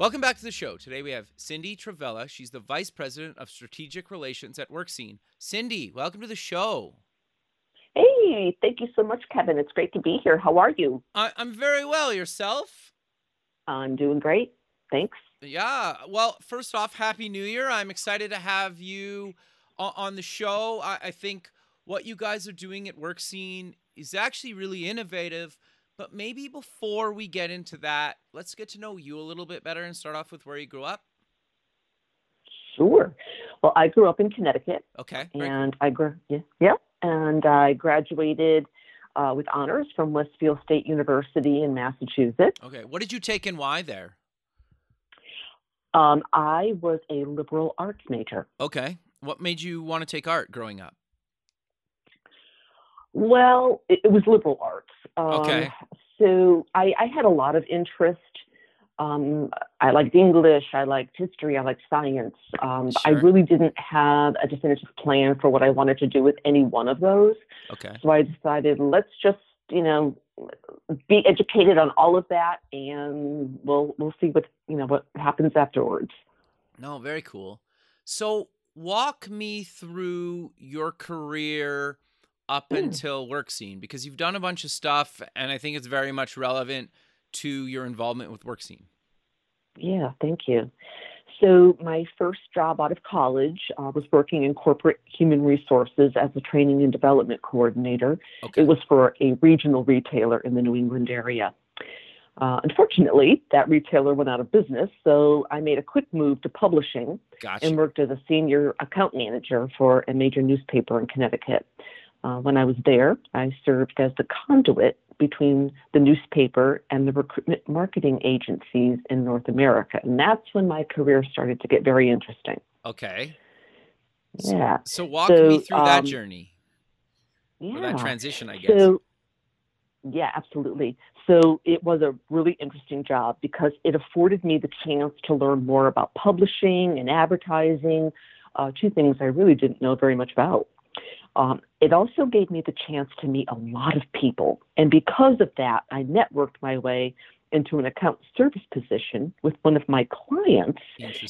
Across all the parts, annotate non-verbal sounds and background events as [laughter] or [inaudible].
Welcome back to the show. Today we have Cyndy Trivella. She's the Vice President of Strategic Relations at WorkScene. Cindy, welcome to the show. Hey, thank you so much, Kevin. It's great to be here. How are you? I- I'm very well. Yourself? I'm doing great. Thanks. Yeah. Well, first off, Happy New Year. I'm excited to have you on the show. I, I think what you guys are doing at WorkScene is actually really innovative. But maybe before we get into that, let's get to know you a little bit better and start off with where you grew up. Sure. Well, I grew up in Connecticut, Okay. and I grew yeah, yeah, and I graduated uh, with honors from Westfield State University in Massachusetts. Okay. What did you take and why there? Um, I was a liberal arts major. Okay. What made you want to take art growing up? Well, it, it was liberal arts. Um, Okay. So I, I had a lot of interest. Um, I liked English. I liked history. I liked science. Um, but I really didn't have a definitive plan for what I wanted to do with any one of those. Okay. So I decided, let's just, you know, be educated on all of that, and we'll we'll see what you know what happens afterwards. No, very cool. So, walk me through your career up Mm. until WorkScene because you've done a bunch of stuff and I think it's very much relevant to your involvement with WorkScene. Yeah, thank you. So, my first job out of college uh, was working in corporate human resources as a training and development coordinator. Okay. It was for a regional retailer in the New England area. Uh, unfortunately, that retailer went out of business, so I made a quick move to publishing gotcha. and worked as a senior account manager for a major newspaper in Connecticut. Uh, when I was there, I served as the conduit between the newspaper and the recruitment marketing agencies in North America. And that's when my career started to get very interesting. okay. So- Yeah. So, walk So, me through that um, journey Yeah. that transition, I guess. So, yeah, absolutely. So it was a really interesting job because it afforded me the chance to learn more about publishing and advertising, uh, two things I really didn't know very much about. Um, it also gave me the chance to meet a lot of people. And because of that, I networked my way into an account service position with one of my clients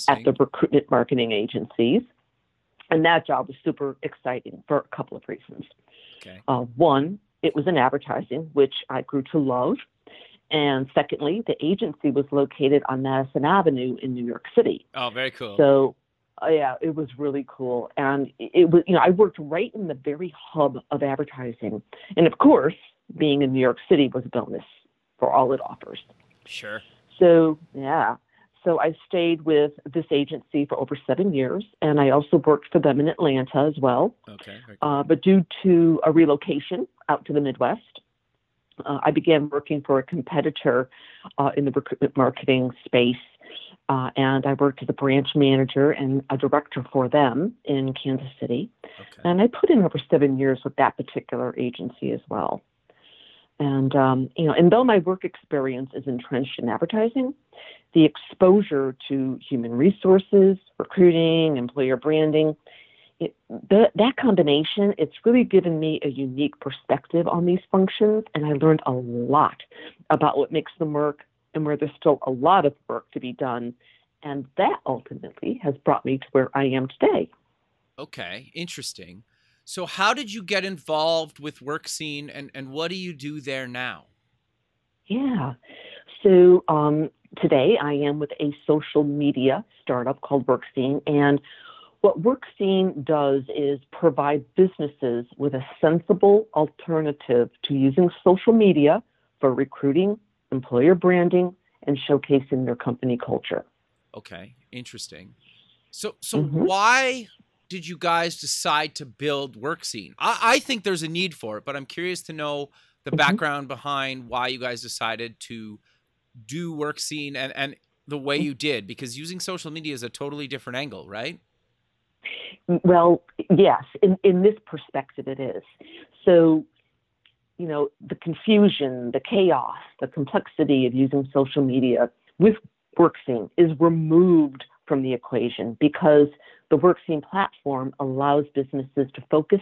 at the recruitment marketing agencies. And that job was super exciting for a couple of reasons. okay. Uh, one, it was in advertising, which I grew to love. And secondly, the agency was located on Madison Avenue in New York City. Oh, very cool. So, uh, yeah, it was really cool. And it was, you know, I worked right in the very hub of advertising. And of course, being in New York City was a bonus for all it offers. sure. So, yeah. So I stayed with this agency for over seven years, and I also worked for them in Atlanta as well. Okay. Uh, but due to a relocation out to the Midwest, uh, I began working for a competitor uh, in the recruitment marketing space. Uh, and I worked as a branch manager and a director for them in Kansas City. okay. And I put in over seven years with that particular agency as well. And um, you know, and though my work experience is entrenched in advertising, the exposure to human resources, recruiting, employer branding, it, the, that combination, it's really given me a unique perspective on these functions, and I learned a lot about what makes them work and where there's still a lot of work to be done. And that ultimately has brought me to where I am today. Okay. Interesting. So, how did you get involved with WorkScene and, and what do you do there now? Yeah. So um, today I am with a social media startup called WorkScene. And what WorkScene does is provide businesses with a sensible alternative to using social media for recruiting, employer branding, and showcasing their company culture. Okay, interesting. So so Mhm. why did you guys decide to build WorkScene? I, I think there's a need for it, but I'm curious to know the mm-hmm. background behind why you guys decided to do WorkScene and, and the way you did, because using social media is a totally different angle, right? Well, yes, in, in this perspective, it is. So, you know, the confusion, the chaos, the complexity of using social media with WorkScene is removed from the equation because the WorkScene platform allows businesses to focus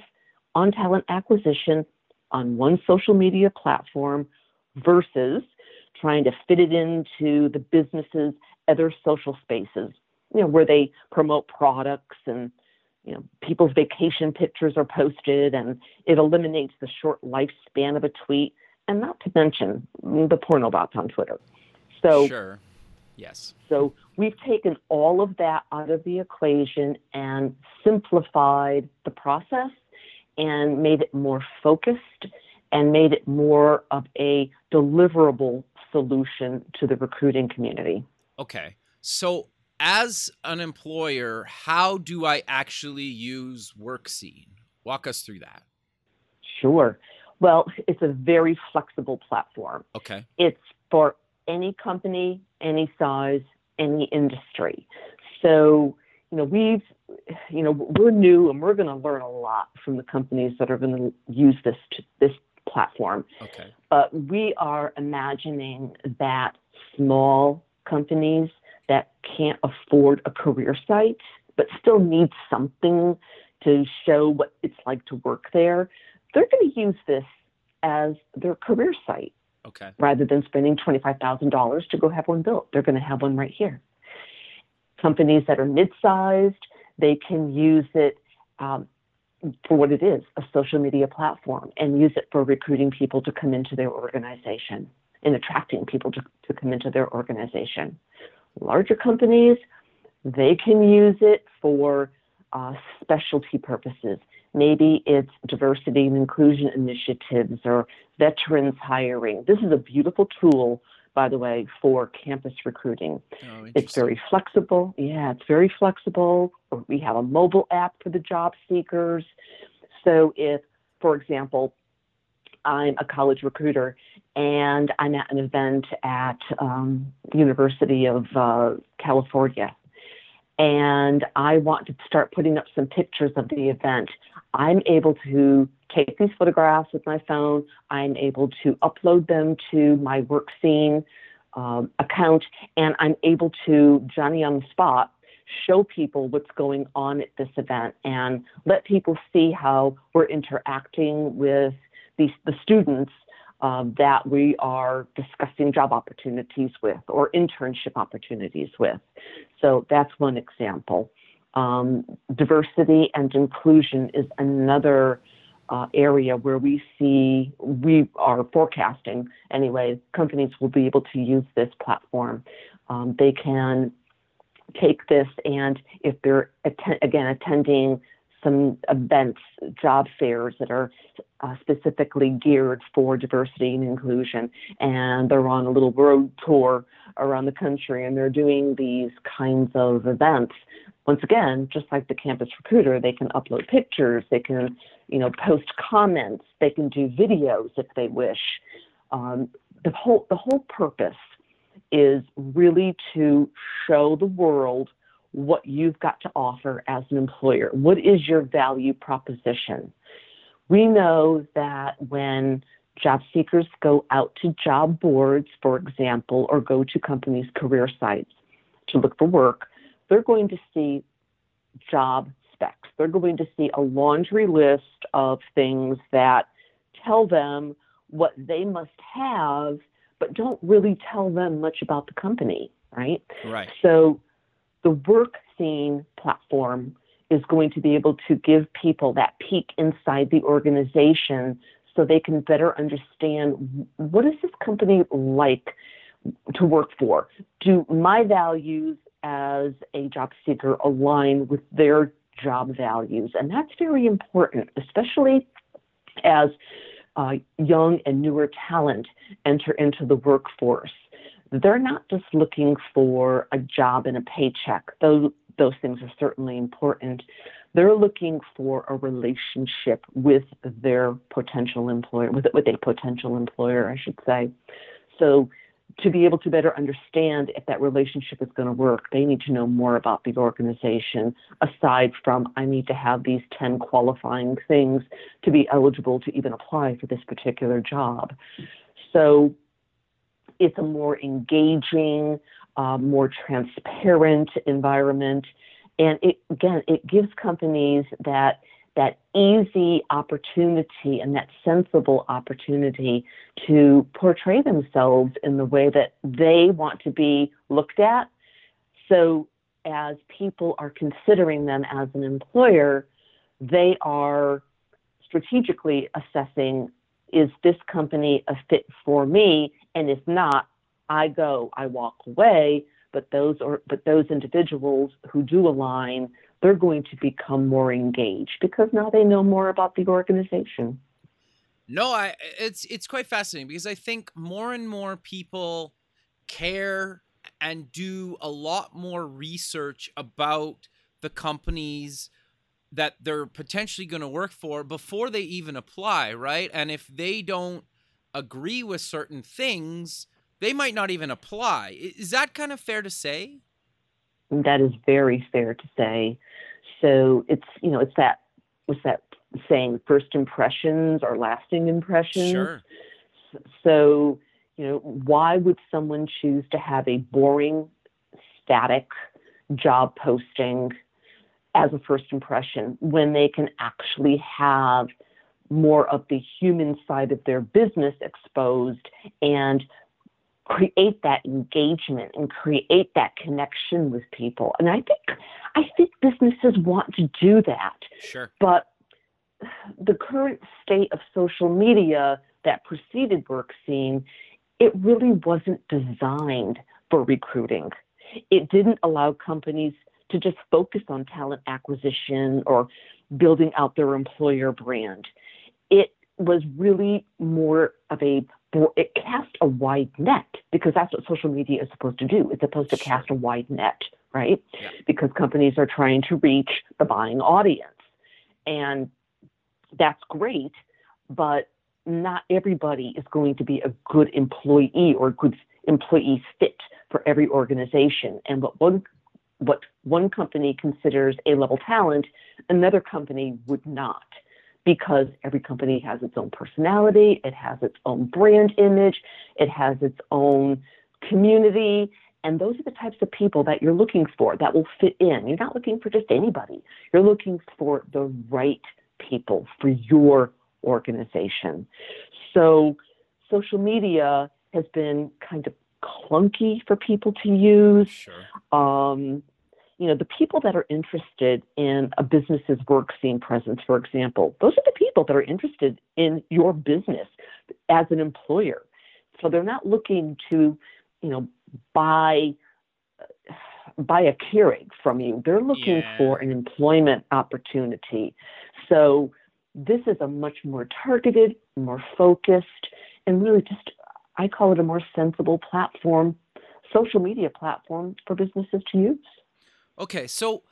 on talent acquisition on one social media platform versus trying to fit it into the business's other social spaces, you know, where they promote products and you know, people's vacation pictures are posted and it eliminates the short lifespan of a tweet and not to mention the porno bots on Twitter. So Sure. Yes. So we've taken all of that out of the equation and simplified the process and made it more focused and made it more of a deliverable solution to the recruiting community. Okay. So as an employer, how do I actually use WorkScene? Walk us through that. Sure. Well, it's a very flexible platform. Okay. It's for any company, any size, any industry. So, you know, we've, you know, we're new and we're going to learn a lot from the companies that are going to use this this platform. Okay. But we are imagining that small companies that can't afford a career site but still need something to show what it's like to work there, they're going to use this as their career site. Okay. Rather than spending $25,000 to go have one built, they're going to have one right here. Companies that are mid sized, they can use it um, for what it is a social media platform and use it for recruiting people to come into their organization and attracting people to, to come into their organization. Larger companies, they can use it for uh, specialty purposes. Maybe it's diversity and inclusion initiatives or veterans hiring. This is a beautiful tool, by the way, for campus recruiting. Oh, it's very flexible. Yeah, it's very flexible. We have a mobile app for the job seekers. So if, for example, I'm a college recruiter and I'm at an event at um, University of uh, California and I want to start putting up some pictures of the event, I'm able to take these photographs with my phone. I'm able to upload them to my WorkScene um, account, and I'm able to, Johnny on the spot, show people what's going on at this event and let people see how we're interacting with these, the students um, that we are discussing job opportunities with or internship opportunities with. So that's one example. Um, diversity and inclusion is another uh, area where we see we are forecasting anyway companies will be able to use this platform um, they can take this and if they're again attending some events, job fairs that are uh, specifically geared for diversity and inclusion. And they're on a little road tour around the country and they're doing these kinds of events. Once again, just like the campus recruiter, they can upload pictures, they can, you know, post comments, they can do videos if they wish. Um, the whole the whole purpose is really to show the world what you've got to offer as an employer. What is your value proposition? We know that when job seekers go out to job boards, for example, or go to companies' career sites to look for work, they're going to see job specs. They're going to see a laundry list of things that tell them what they must have, but don't really tell them much about the company, right? Right. So the work scene platform is going to be able to give people that peek inside the organization so they can better understand what is this company like to work for? Do my values as a job seeker align with their job values? And that's very important, especially as uh, young and newer talent enter into the workforce they're not just looking for a job and a paycheck. Those those things are certainly important, They're looking for a relationship with their potential employer, with, with a potential employer, I should say. So to be able to better understand if that relationship is going to work, they need to know more about the organization aside from I need to have these 10 qualifying things to be eligible to even apply for this particular job. So it's a more engaging, uh, more transparent environment. And it, again, it gives companies that that easy opportunity and that sensible opportunity to portray themselves in the way that they want to be looked at. So, as people are considering them as an employer, they are strategically assessing is this company a fit for me? And if not, I go, I walk away. But those or but those individuals who do align they're going to become more engaged because now they know more about the organization. No, I it's it's quite fascinating because I think more and more people care and do a lot more research about the companies that they're potentially going to work for before they even apply, right? And if they don't agree with certain things, they might not even apply. Is that kind of fair to say? That is very fair to say. So it's you know it's that what's that saying? First impressions are lasting impressions. Sure. So you know why would someone choose to have a boring, static job posting as a first impression when they can actually have more of the human side of their business exposed and create that engagement and create that connection with people. And I think I think businesses want to do that. Sure. But the current state of social media that preceded WorkScene, it really wasn't designed for recruiting. It didn't allow companies to just focus on talent acquisition or building out their employer brand. It was really more of a it cast a wide net because that's what social media is supposed to do. It's supposed to cast a wide net, right? Yeah. Because companies are trying to reach the buying audience. And that's great, but not everybody is going to be a good employee or a good employee fit for every organization. And what one what one company considers a level talent, another company would not because every company has its own personality, it has its own brand image, it has its own community. And those are the types of people that you're looking for that will fit in. You're not looking for just anybody, you're looking for the right people for your organization. So, social media has been kind of clunky for people to use. Sure. Um, you know, the people that are interested in a business's work scene presence, for example, those are the people that are interested in your business as an employer. So they're not looking to, you know, buy buy a Keurig from you. They're looking Yeah. for an employment opportunity. So this is a much more targeted, more focused, and really just I call it a more sensible platform, social media platform for businesses to use. Okay, so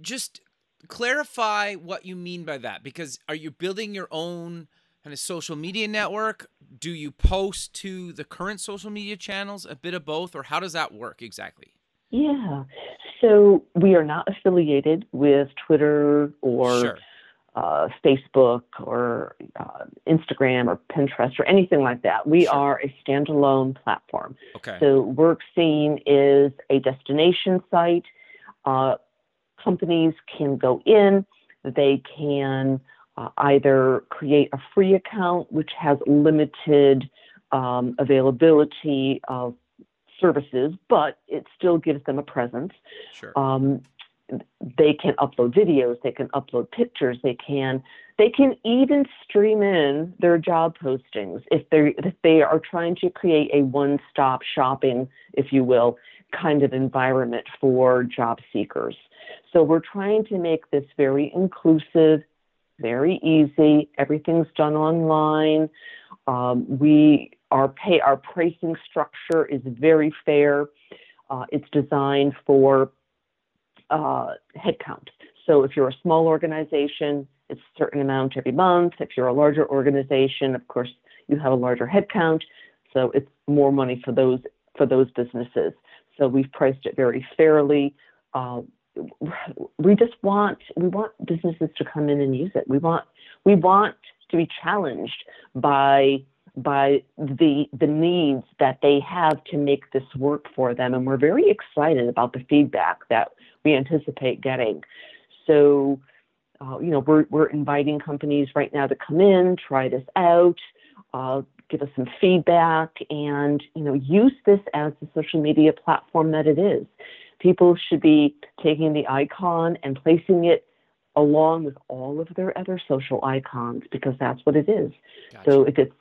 just clarify what you mean by that because are you building your own kind of social media network? Do you post to the current social media channels, a bit of both, or how does that work exactly? Yeah. So we are not affiliated with Twitter or Sure. Uh, Facebook or uh, Instagram or Pinterest or anything like that. We Sure. are a standalone platform. Okay. So WorkScene is a destination site. Uh, companies can go in, they can uh, either create a free account, which has limited um, availability of services, but it still gives them a presence. Sure. Um, they can upload videos, they can upload pictures, they can they can even stream in their job postings if they if they are trying to create a one-stop shopping, if you will, kind of environment for job seekers. So we're trying to make this very inclusive, very easy. Everything's done online. Um, we our pay our pricing structure is very fair. Uh, it's designed for uh, headcount. So if you're a small organization, it's a certain amount every month. If you're a larger organization, of course, you have a larger headcount, so it's more money for those for those businesses. So we've priced it very fairly. Uh, we just want we want businesses to come in and use it. We want we want to be challenged by by the the needs that they have to make this work for them. And we're very excited about the feedback that we anticipate getting. So uh, you know we're, we're inviting companies right now to come in try this out uh, give us some feedback and you know use this as the social media platform that it is. People should be taking the icon and placing it along with all of their other social icons because that's what it is. Gotcha. so if it's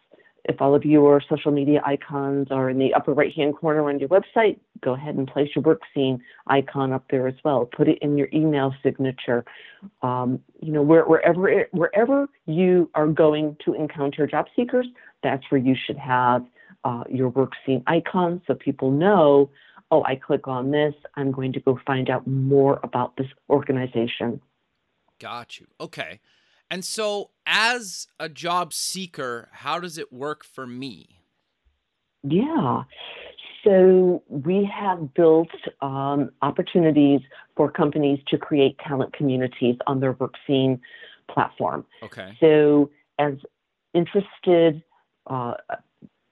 if all of your social media icons are in the upper right hand corner on your website, go ahead and place your work scene icon up there as well. Put it in your email signature. Um, you know, where, wherever it, wherever you are going to encounter job seekers, that's where you should have uh, your work scene icon so people know, oh, I click on this, I'm going to go find out more about this organization. Got you. Okay. And so, as a job seeker, how does it work for me? Yeah. So, we have built um, opportunities for companies to create talent communities on their WorkScene platform. Okay. So, as interested uh,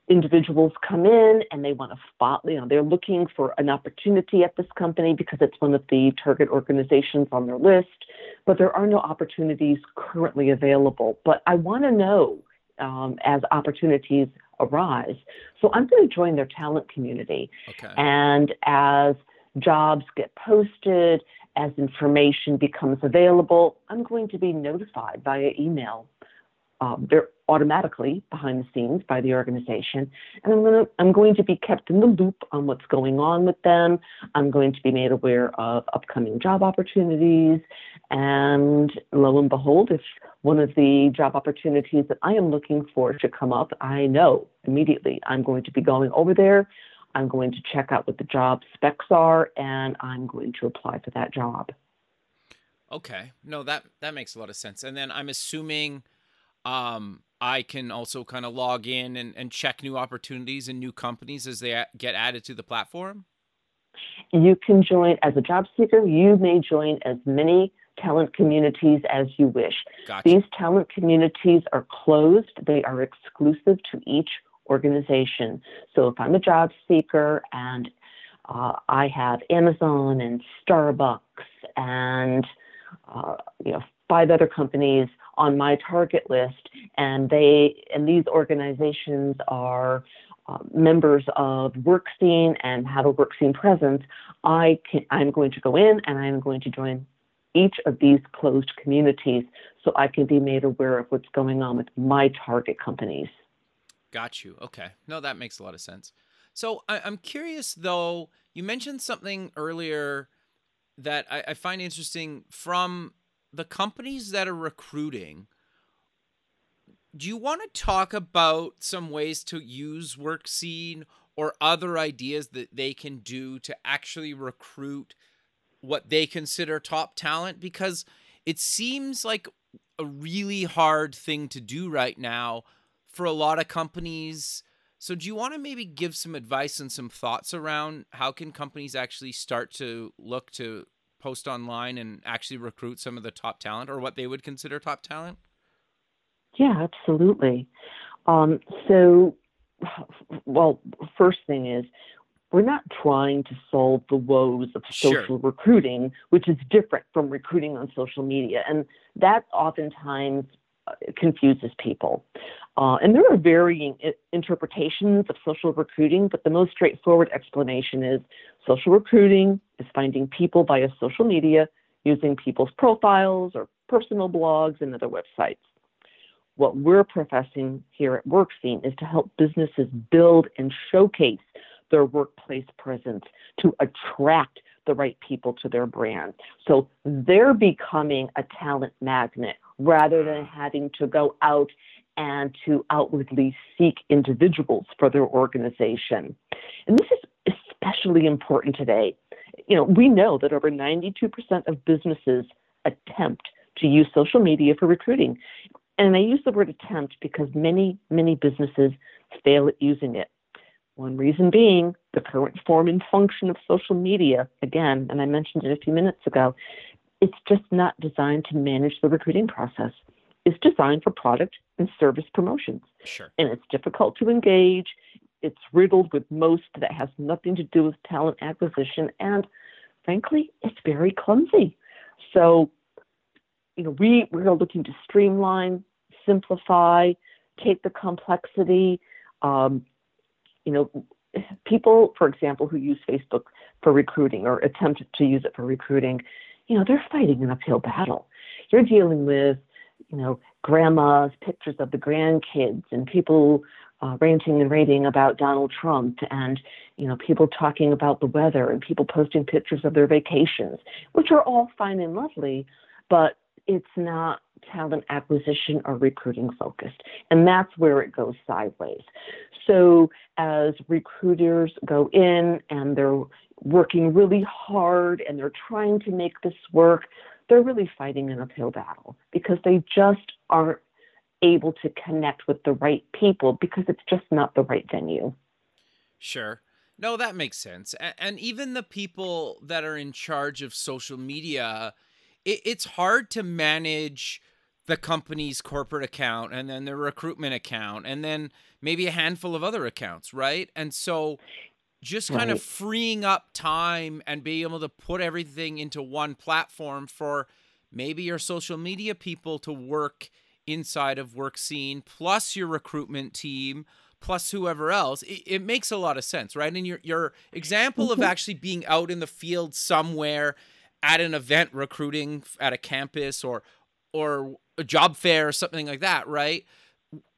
individuals come in and they want to spot, you know, they're looking for an opportunity at this company because it's one of the target organizations on their list, but there are no opportunities currently available. But I want to know um, as opportunities arise. So I'm going to join their talent community. Okay. And as jobs get posted, as information becomes available, I'm going to be notified via email um, they're automatically behind the scenes by the organization, and I'm going to I'm going to be kept in the loop on what's going on with them. I'm going to be made aware of upcoming job opportunities, and lo and behold, if one of the job opportunities that I am looking for should come up, I know immediately I'm going to be going over there. I'm going to check out what the job specs are, and I'm going to apply for that job. Okay, no that that makes a lot of sense. And then I'm assuming um, I can also kind of log in and, and check new opportunities and new companies as they a- get added to the platform? You can join as a job seeker. You may join as many talent communities as you wish. Gotcha. These talent communities are closed, they are exclusive to each organization. So if I'm a job seeker and uh, I have Amazon and Starbucks and uh, you know five other companies on my target list, and they and these organizations are uh, members of WorkScene and have a WorkScene presence. I can, I'm going to go in and I'm going to join each of these closed communities so I can be made aware of what's going on with my target companies. Got you. Okay. No, that makes a lot of sense. So I, am curious though, you mentioned something earlier that I, I find interesting from the companies that are recruiting do you want to talk about some ways to use WorkScene or other ideas that they can do to actually recruit what they consider top talent? Because it seems like a really hard thing to do right now for a lot of companies. So do you want to maybe give some advice and some thoughts around how can companies actually start to look to post online and actually recruit some of the top talent or what they would consider top talent? Yeah, absolutely. Um, so, well, first thing is, we're not trying to solve the woes of social sure. recruiting, which is different from recruiting on social media. And that oftentimes confuses people. Uh, and there are varying interpretations of social recruiting, but the most straightforward explanation is social recruiting is finding people via social media using people's profiles or personal blogs and other websites. What we're professing here at WorkScene is to help businesses build and showcase their workplace presence to attract the right people to their brand. So they're becoming a talent magnet rather than having to go out and to outwardly seek individuals for their organization. And this is especially important today. You know, we know that over 92% of businesses attempt to use social media for recruiting. And I use the word attempt because many, many businesses fail at using it. One reason being the current form and function of social media, again, and I mentioned it a few minutes ago, it's just not designed to manage the recruiting process. It's designed for product and service promotions. Sure. And it's difficult to engage. It's riddled with most that has nothing to do with talent acquisition. And frankly, it's very clumsy. So, you know, we, we are looking to streamline, simplify, take the complexity. Um, you know, people, for example, who use Facebook for recruiting or attempt to use it for recruiting, you know, they're fighting an uphill battle. You're dealing with, you know, grandma's pictures of the grandkids and people uh, ranting and raving about Donald Trump and, you know, people talking about the weather and people posting pictures of their vacations, which are all fine and lovely, but it's not talent acquisition or recruiting focused. And that's where it goes sideways. So as recruiters go in and they're working really hard and they're trying to make this work, they're really fighting an uphill battle because they just aren't able to connect with the right people because it's just not the right venue. Sure. No, that makes sense. And even the people that are in charge of social media, it's hard to manage the company's corporate account and then their recruitment account and then maybe a handful of other accounts, right? And so just kind right. of freeing up time and being able to put everything into one platform for maybe your social media people to work inside of WorkScene plus your recruitment team plus whoever else it, it makes a lot of sense right and your your example mm-hmm. of actually being out in the field somewhere at an event recruiting at a campus or or a job fair or something like that, right?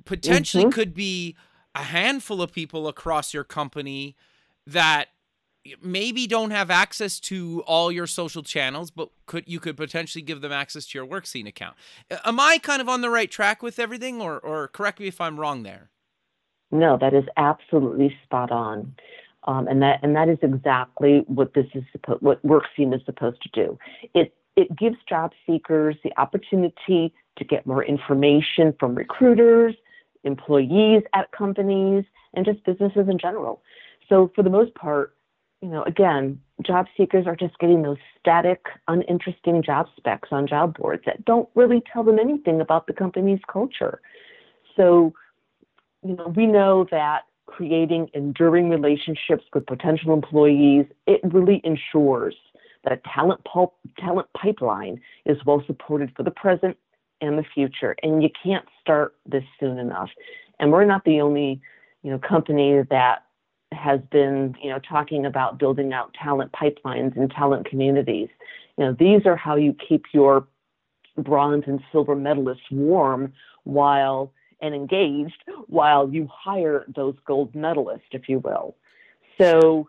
Potentially mm-hmm. could be a handful of people across your company that maybe don't have access to all your social channels, but could you could potentially give them access to your WorkScene account. Am I kind of on the right track with everything, or or correct me if I'm wrong there? No, that is absolutely spot on. Um, and that and that is exactly what this is supposed what WorkScene is supposed to do. It it gives job seekers the opportunity to get more information from recruiters, employees at companies, and just businesses in general. So for the most part, you know, again, job seekers are just getting those static, uninteresting job specs on job boards that don't really tell them anything about the company's culture. So, you know, we know that creating enduring relationships with potential employees, it really ensures that a talent, pulp, talent pipeline is well supported for the present and the future. And you can't start this soon enough. And we're not the only, you know, company that has been, you know, talking about building out talent pipelines and talent communities. You know, these are how you keep your bronze and silver medalists warm while and engaged while you hire those gold medalists, if you will. So,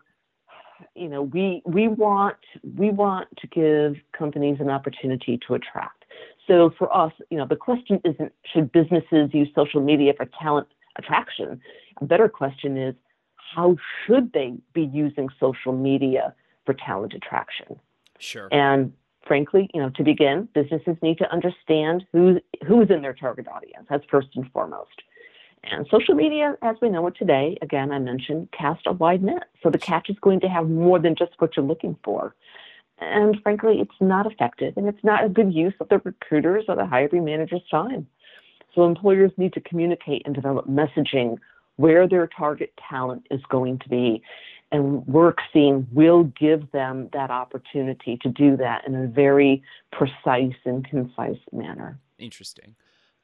you know, we we want we want to give companies an opportunity to attract. So for us, you know, the question isn't should businesses use social media for talent attraction. A better question is how should they be using social media for talent attraction? Sure. And frankly, you know, to begin, businesses need to understand who's who's in their target audience. That's first and foremost. And social media, as we know it today, again, I mentioned, cast a wide net. So the catch is going to have more than just what you're looking for. And frankly, it's not effective and it's not a good use of the recruiters or the hiring manager's time. So employers need to communicate and develop messaging where their target talent is going to be. And work scene will give them that opportunity to do that in a very precise and concise manner. Interesting.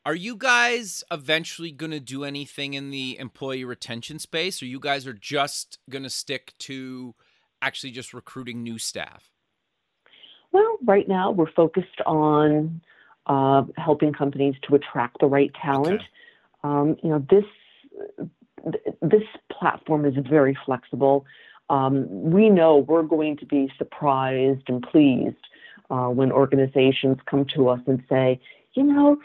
Are you guys eventually going to do anything in the employee retention space, or you guys are just going to stick to actually just recruiting new staff? Well, right now we're focused on uh, helping companies to attract the right talent. Okay. Um, you know, this this platform is very flexible. Um, we know we're going to be surprised and pleased uh, when organizations come to us and say, you know,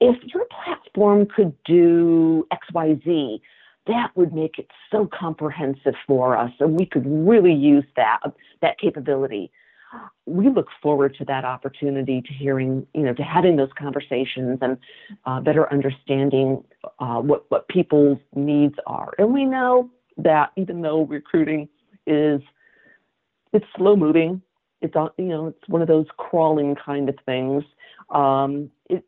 if your platform could do X, Y, Z, that would make it so comprehensive for us, and we could really use that that capability. We look forward to that opportunity to hearing, you know, to having those conversations and uh, better understanding uh, what what people's needs are. And we know that even though recruiting is it's slow moving, it's you know it's one of those crawling kind of things. Um, it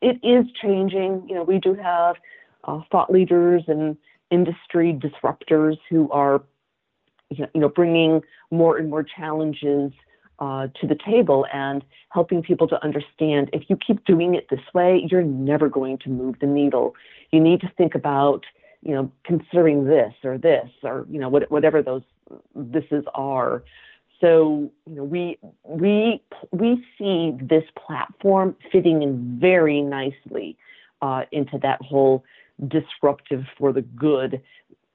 it is changing. You know, we do have uh, thought leaders and industry disruptors who are you know bringing more and more challenges uh, to the table and helping people to understand if you keep doing it this way, you're never going to move the needle. You need to think about, you know, considering this or this or you know what, whatever those thises are. So you know we we we see this platform fitting in very nicely uh, into that whole disruptive for the good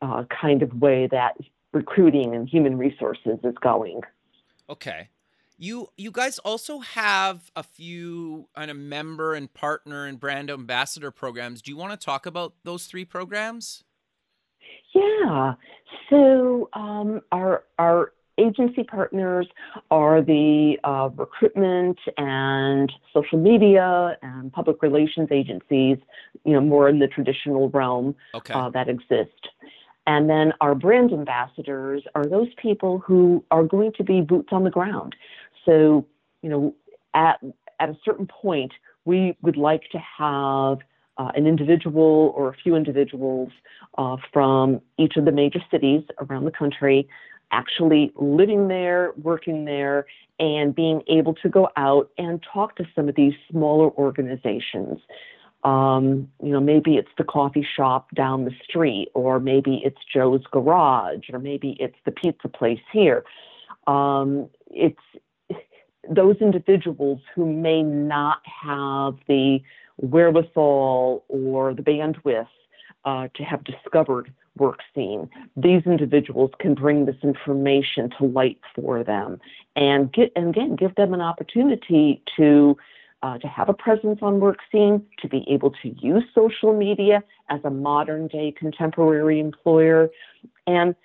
uh, kind of way that recruiting and human resources is going. Okay. You you guys also have a few kind of member and partner and brand ambassador programs. Do you want to talk about those three programs? Yeah. So um, our our agency partners are the uh, recruitment and social media and public relations agencies, you know, more in the traditional realm okay. uh, that exist. And then our brand ambassadors are those people who are going to be boots on the ground. So, you know, at at a certain point, we would like to have uh, an individual or a few individuals uh, from each of the major cities around the country actually living there, working there, and being able to go out and talk to some of these smaller organizations. Um, you know, maybe it's the coffee shop down the street, or maybe it's Joe's Garage, or maybe it's the pizza place here. Um, it's those individuals who may not have the wherewithal or the bandwidth uh, to have discovered WorkScene. These individuals can bring this information to light for them and get and again give them an opportunity to uh, to have a presence on WorkScene, to be able to use social media as a modern day contemporary employer, and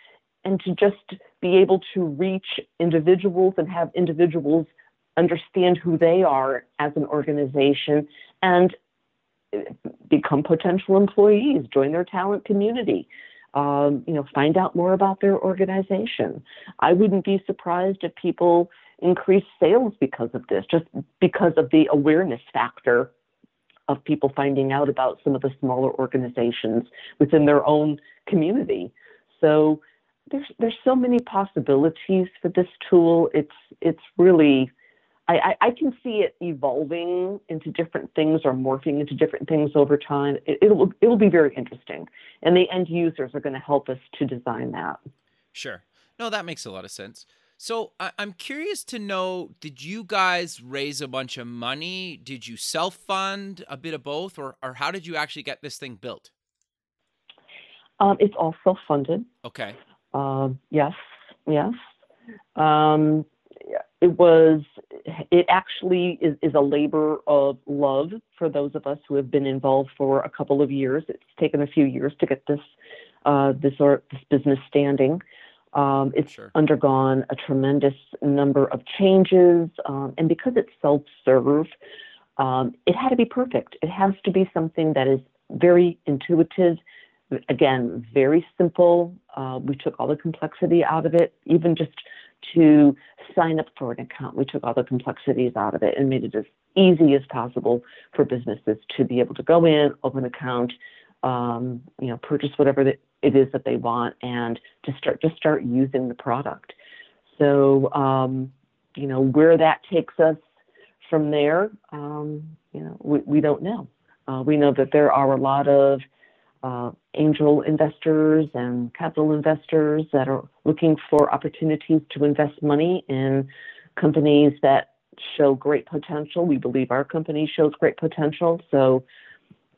and to just be able to reach individuals and have individuals understand who they are as an organization and become potential employees, join their talent community. Um, you know, find out more about their organization. I wouldn't be surprised if people increase sales because of this, just because of the awareness factor of people finding out about some of the smaller organizations within their own community. So there's there's so many possibilities for this tool. It's it's really I, I, can see it evolving into different things or morphing into different things over time. It, it'll it'll be very interesting, and the end users are going to help us to design that. Sure. No, that makes a lot of sense. So I- I'm curious to know: Did you guys raise a bunch of money? Did you self fund a bit of both, or or how did you actually get this thing built? Um, it's all self funded. Okay. Um, yes. Yes. Um, it was it actually is, is, a labor of love for those of us who have been involved for a couple of years. It's taken a few years to get this uh, this or this business standing. Um, it's sure. undergone a tremendous number of changes, um, and because it's self-serve, um, it had to be perfect. It has to be something that is very intuitive. Again, very simple. Uh, we took all the complexity out of it, even just to sign up for an account. We took all the complexities out of it and made it as easy as possible for businesses to be able to go in, open an account, um, you know, purchase whatever it is that they want, and to start just start using the product. So, um, you know, where that takes us from there, um, you know, we, we don't know. Uh, we know that there are a lot of uh, angel investors and capital investors that are looking for opportunities to invest money in companies that show great potential. We believe our company shows great potential. So,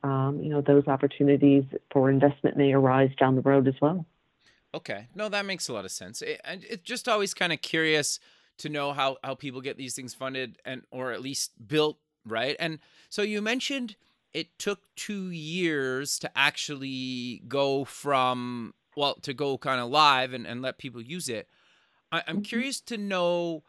um, you know, those opportunities for investment may arise down the road as well. Okay. No, that makes a lot of sense. It, it's just always kind of curious to know how, how people get these things funded and or at least built, right? And so you mentioned it took two years to actually go from well to go kind of live and, and let people use it. I, am mm-hmm. curious to know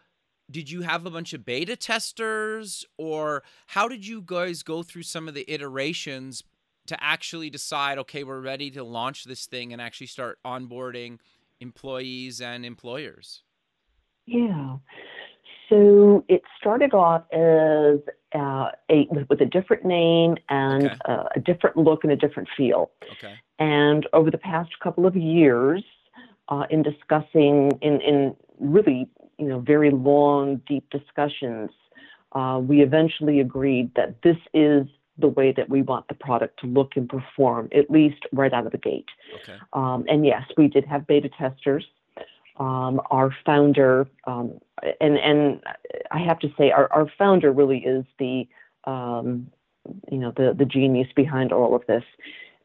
did you have a bunch of beta testers or how did you guys go through some of the iterations to actually decide okay we're ready to launch this thing and actually start onboarding employees and employers? Yeah so it started off as uh, a with a different name and Okay. uh, a different look and a different feel. Okay. And over the past couple of years uh, in discussing in, in really you know very long deep discussions uh, we eventually agreed that this is the way that we want the product to look and perform at least right out of the gate. Okay. Um, and yes we did have beta testers um, our founder um, and and I have to say our, our founder really is the um, you know the the genius behind all of this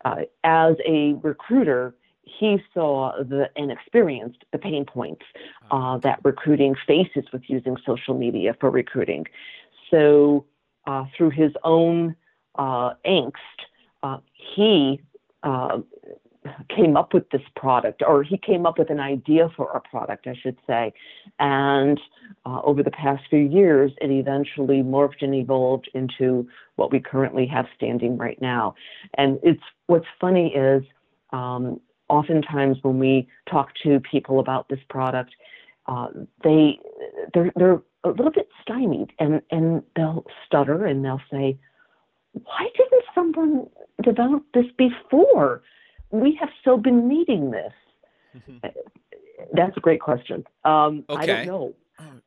uh, as a recruiter, he saw the and experienced the pain points uh, that recruiting faces with using social media for recruiting. So, uh, through his own uh, angst, uh, he uh, came up with this product, or he came up with an idea for our product, I should say. And uh, over the past few years, it eventually morphed and evolved into what we currently have standing right now. And it's what's funny is um, oftentimes when we talk to people about this product, uh, they they're, they're a little bit stymied and, and they'll stutter and they'll say, "Why didn't someone develop this before? We have so been needing this." That's a great question. Um, I don't know.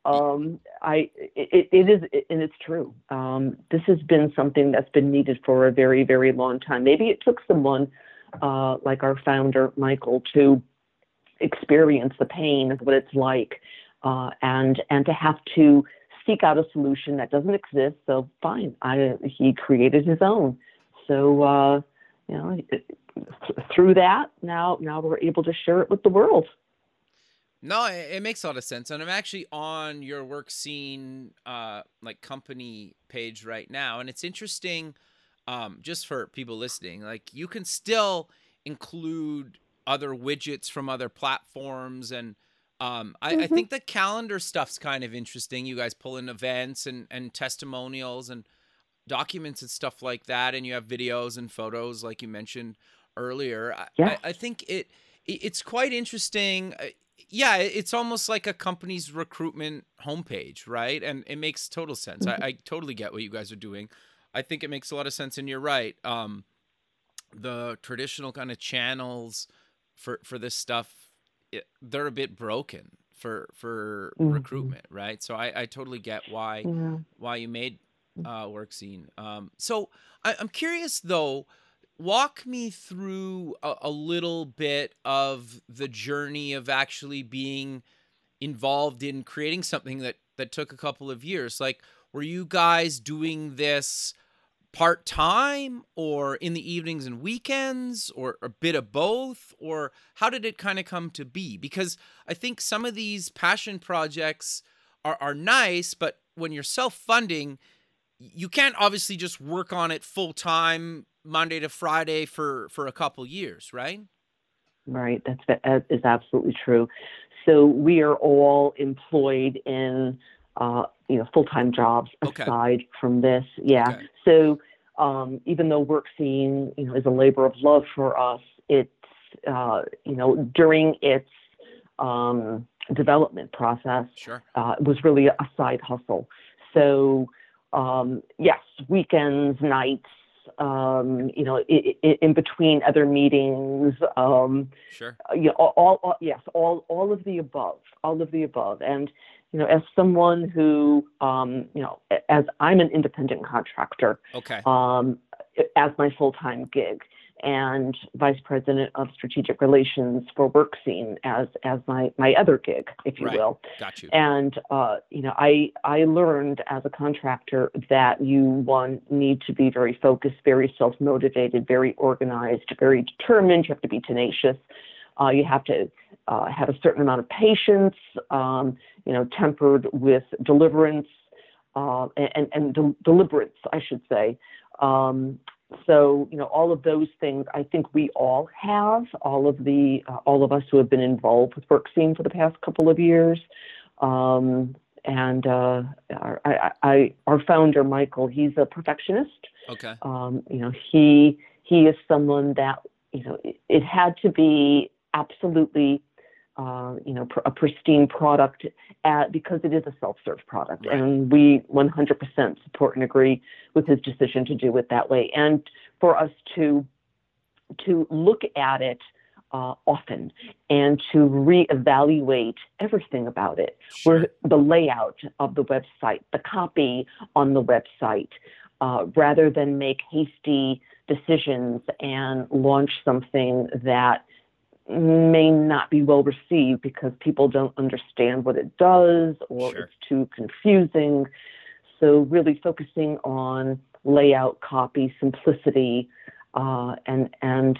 Oh, Um, I it, it is and it's true. Um, this has been something that's been needed for a very very long time. Maybe it took someone uh, like our founder Michael to experience the pain of what it's like, uh, and and to have to seek out a solution that doesn't exist. So fine, I he created his own. So uh, you know through that now now we're able to share it with the world. No, it, it makes a lot of sense, and I'm actually on your WorkScene uh, like company page right now, and it's interesting. Um, just for people listening, like you can still include other widgets from other platforms, and um, I, I Mhm. think the calendar stuff's kind of interesting. You guys pull in events and and testimonials and documents and stuff like that, and you have videos and photos, like you mentioned earlier. I, I, I think it, it it's quite interesting. Uh, Yeah, it's almost like a company's recruitment homepage, right? And it makes total sense. I, I totally get what you guys are doing. I think it makes a lot of sense, and you're right. Um, the traditional kind of channels for for this stuff, it, they're a bit broken for for Mhm. recruitment, right? So I, I totally get why Yeah. why you made uh, WorkScene. Um, so I, I'm curious though. Walk me through a, a little bit of the journey of actually being involved in creating something that that took a couple of years. Like, were you guys doing this part time or in the evenings and weekends or a bit of both? Or how did it kind of come to be? Because I think some of these passion projects are, are nice, but when you're self funding, you can't obviously just work on it full time Monday to Friday for for a couple years, right? Right, that's that is absolutely true. So we are all employed in uh, you know full-time jobs Okay. aside from this. Yeah. Okay. So um, even though work scene you know is a labor of love for us, it's uh, you know during its um, development process Sure. uh, was really a side hustle. So um, yes, weekends, nights, um, you know, i i in between other meetings, um, Sure. uh, you know, all, all, all yes, all all of the above, all of the above, and you know, as someone who, um, you know, as I'm an independent contractor, Okay. um, as my full time gig, and vice president of strategic relations for WorkScene as as my my other gig, if you Right. will. Got you. And uh, you know, I I learned as a contractor that you one need to be very focused, very self motivated, very organized, very determined. You have to be tenacious. Uh, you have to uh, have a certain amount of patience. Um, you know, tempered with deliverance uh, and and del- deliberance, I should say. Um, so you know, all of those things, I think we all have. All of the uh, all of us who have been involved with WorkScene for the past couple of years. Um, and uh, our, I, I, our founder Michael, he's a perfectionist. Okay. Um, you know, he he is someone that you know it, it had to be absolutely uh, you know, pr- a pristine product at, because it is a self-serve product, right. and we 100% support and agree with his decision to do it that way, and for us to to look at it uh, often and to reevaluate everything about it, sure. where the layout of the website, the copy on the website, uh, rather than make hasty decisions and launch something that may not be well received because people don't understand what it does or sure. it's too confusing. So, really focusing on layout, copy, simplicity, uh, and and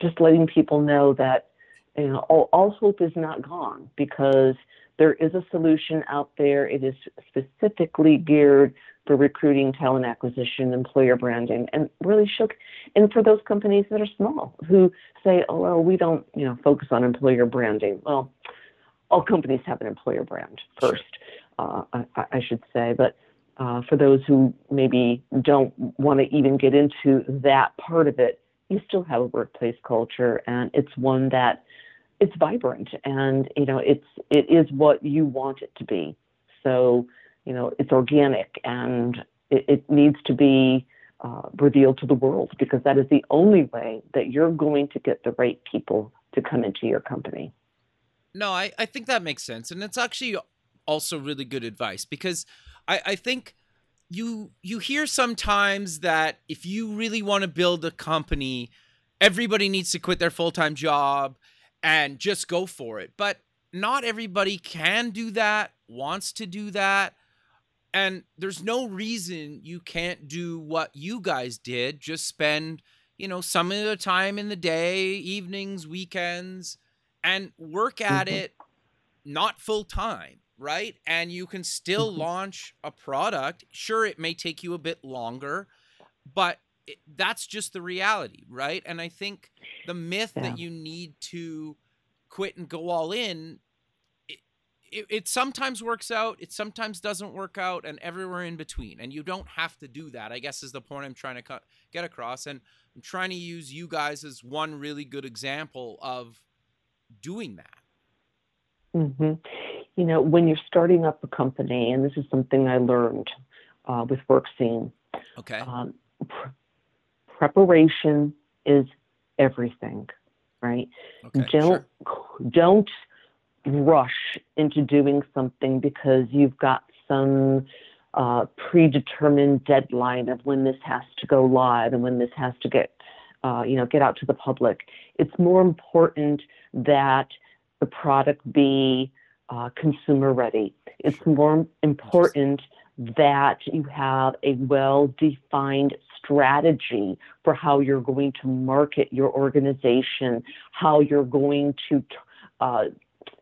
just letting people know that you know all, all hope is not gone because there is a solution out there. It is specifically geared for recruiting, talent acquisition, employer branding, and really shook. And for those companies that are small who say, "Oh, well, we don't, you know, focus on employer branding." Well, all companies have an employer brand first, uh, I, I, should say. But uh, for those who maybe don't want to even get into that part of it, you still have a workplace culture, and it's one that it's vibrant, and you know, it's it is what you want it to be. So you know, it's organic and it, it needs to be uh, revealed to the world because that is the only way that you're going to get the right people to come into your company. No, I, I think that makes sense. And it's actually also really good advice because I, I think you you hear sometimes that if you really want to build a company, everybody needs to quit their full-time job and just go for it. But not everybody can do that, wants to do that. And there's no reason you can't do what you guys did. Just spend, you know, some of the time in the day, evenings, weekends, and work at mm-hmm. it not full time, right? And you can still mm-hmm. launch a product. Sure, it may take you a bit longer, but it, that's just the reality, right? And I think the myth yeah. that you need to quit and go all in it, it, sometimes works out, it sometimes doesn't work out, and everywhere in between. And you don't have to do that. I guess is the point I'm trying to cut, get across. And I'm trying to use you guys as one really good example of doing that. Mm-hmm. You know, when you're starting up a company, and this is something I learned uh, with WorkScene. Okay. Um, pr- preparation is everything, right? Okay, don't sure. don't rush into doing something because you've got some uh, predetermined deadline of when this has to go live and when this has to get uh, you know get out to the public. It's more important that the product be uh, consumer ready. It's more important that you have a well defined strategy for how you're going to market your organization, how you're going to uh,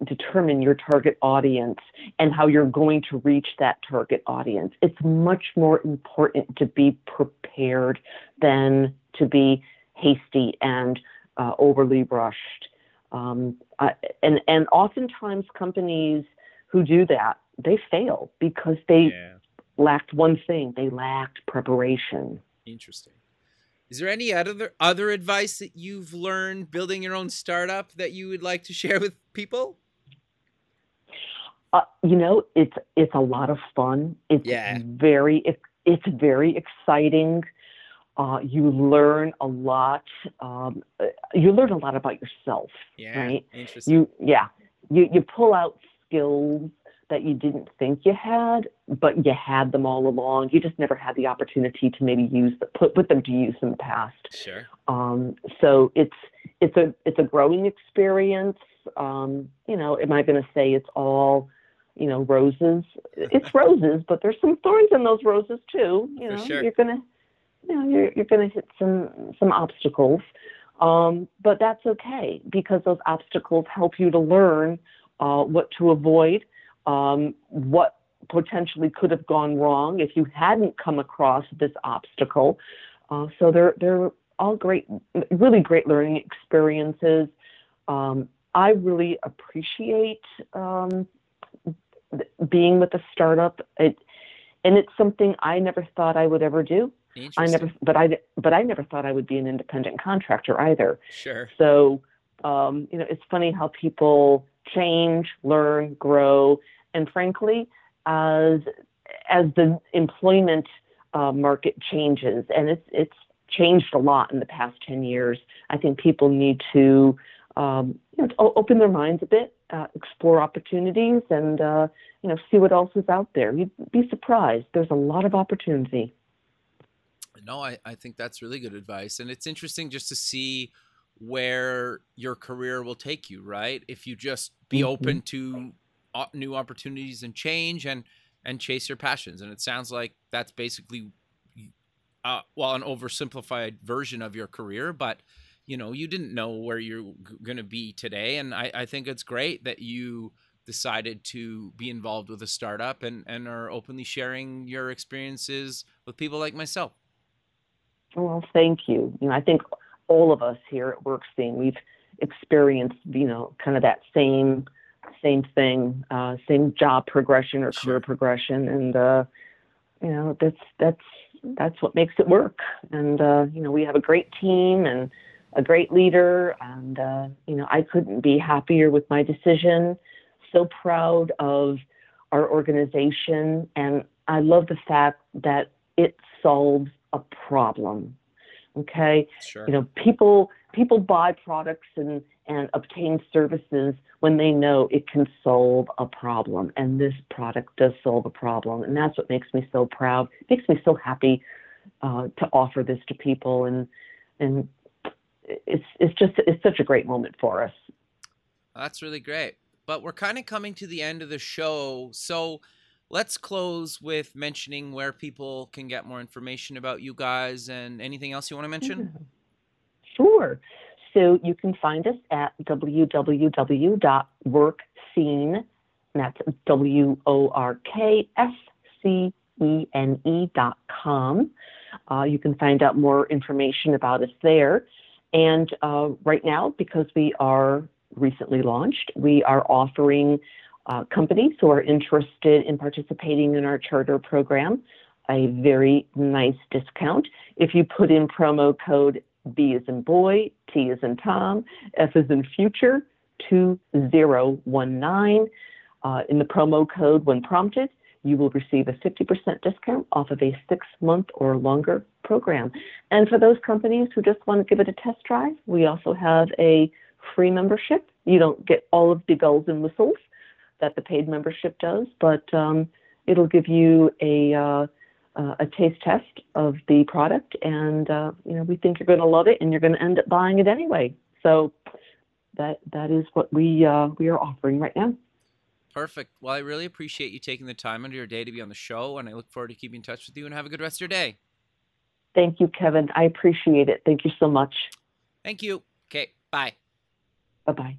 determine your target audience and how you're going to reach that target audience. It's much more important to be prepared than to be hasty and uh, overly rushed. Um, I, and and oftentimes companies who do that they fail because they yeah. lacked one thing. They lacked preparation. Interesting. Is there any other other advice that you've learned building your own startup that you would like to share with people? Uh, you know, it's it's a lot of fun. It's yeah. very it, it's very exciting. Uh, you learn a lot. Um, uh, you learn a lot about yourself, yeah, right? Interesting. You yeah, you you pull out skills that you didn't think you had, but you had them all along. You just never had the opportunity to maybe use the, put put them to use in the past. Sure. Um, so it's it's a it's a growing experience. Um, you know, am I going to say it's all you know, roses. It's [laughs] roses, but there's some thorns in those roses too. You know, sure. you're gonna, you know, you're you're gonna hit some some obstacles, um, but that's okay because those obstacles help you to learn uh, what to avoid, um, what potentially could have gone wrong if you hadn't come across this obstacle. Uh, so they're they're all great, really great learning experiences. Um, I really appreciate um, being with a startup, it, and it's something I never thought I would ever do. I never, but I, but I never thought I would be an independent contractor either. Sure. So, um, you know, it's funny how people change, learn, grow, and frankly, as as the employment uh, market changes, and it's it's changed a lot in the past ten years. I think people need to um, you know, open their minds a bit, uh, explore opportunities, and uh, you know, see what else is out there. You'd be surprised. There's a lot of opportunity. No, I, I think that's really good advice, and it's interesting just to see where your career will take you. Right, if you just be mm-hmm. open to new opportunities and change, and and chase your passions. And it sounds like that's basically, uh, well, an oversimplified version of your career, but you know, you didn't know where you're going to be today. And I, I think it's great that you decided to be involved with a startup and, and are openly sharing your experiences with people like myself. Well, thank you. You know, I think all of us here at WorkScene, we've experienced, you know, kind of that same same thing, uh, same job progression or career progression, and uh, you know that's that's that's what makes it work. And uh, you know we have a great team and a great leader, and uh, you know I couldn't be happier with my decision. So proud of our organization, and I love the fact that it solves a problem. Okay, sure. you know people people buy products and and obtain services when they know it can solve a problem. And this product does solve a problem. And that's what makes me so proud, it makes me so happy uh, to offer this to people. And, and it's, it's just, it's such a great moment for us. That's really great. But we're kind of coming to the end of the show. So let's close with mentioning where people can get more information about you guys and anything else you want to mention. Sure. So you can find us at www.workscene, that's W O R K S C E N E dot com. Uh, you can find out more information about us there. And uh, right now, because we are recently launched, we are offering uh, companies who are interested in participating in our charter program a very nice discount. If you put in promo code B is in boy, T is in Tom, F is in future, 2019. Uh, in the promo code when prompted, you will receive a 50% discount off of a six month or longer program. And for those companies who just want to give it a test drive, we also have a free membership. You don't get all of the bells and whistles that the paid membership does, but um, it'll give you a uh, uh, a taste test of the product, and uh, you know we think you're going to love it, and you're going to end up buying it anyway. So that that is what we uh, we are offering right now. Perfect. Well, I really appreciate you taking the time under your day to be on the show, and I look forward to keeping in touch with you. And have a good rest of your day. Thank you, Kevin. I appreciate it. Thank you so much. Thank you. Okay. Bye. Bye bye.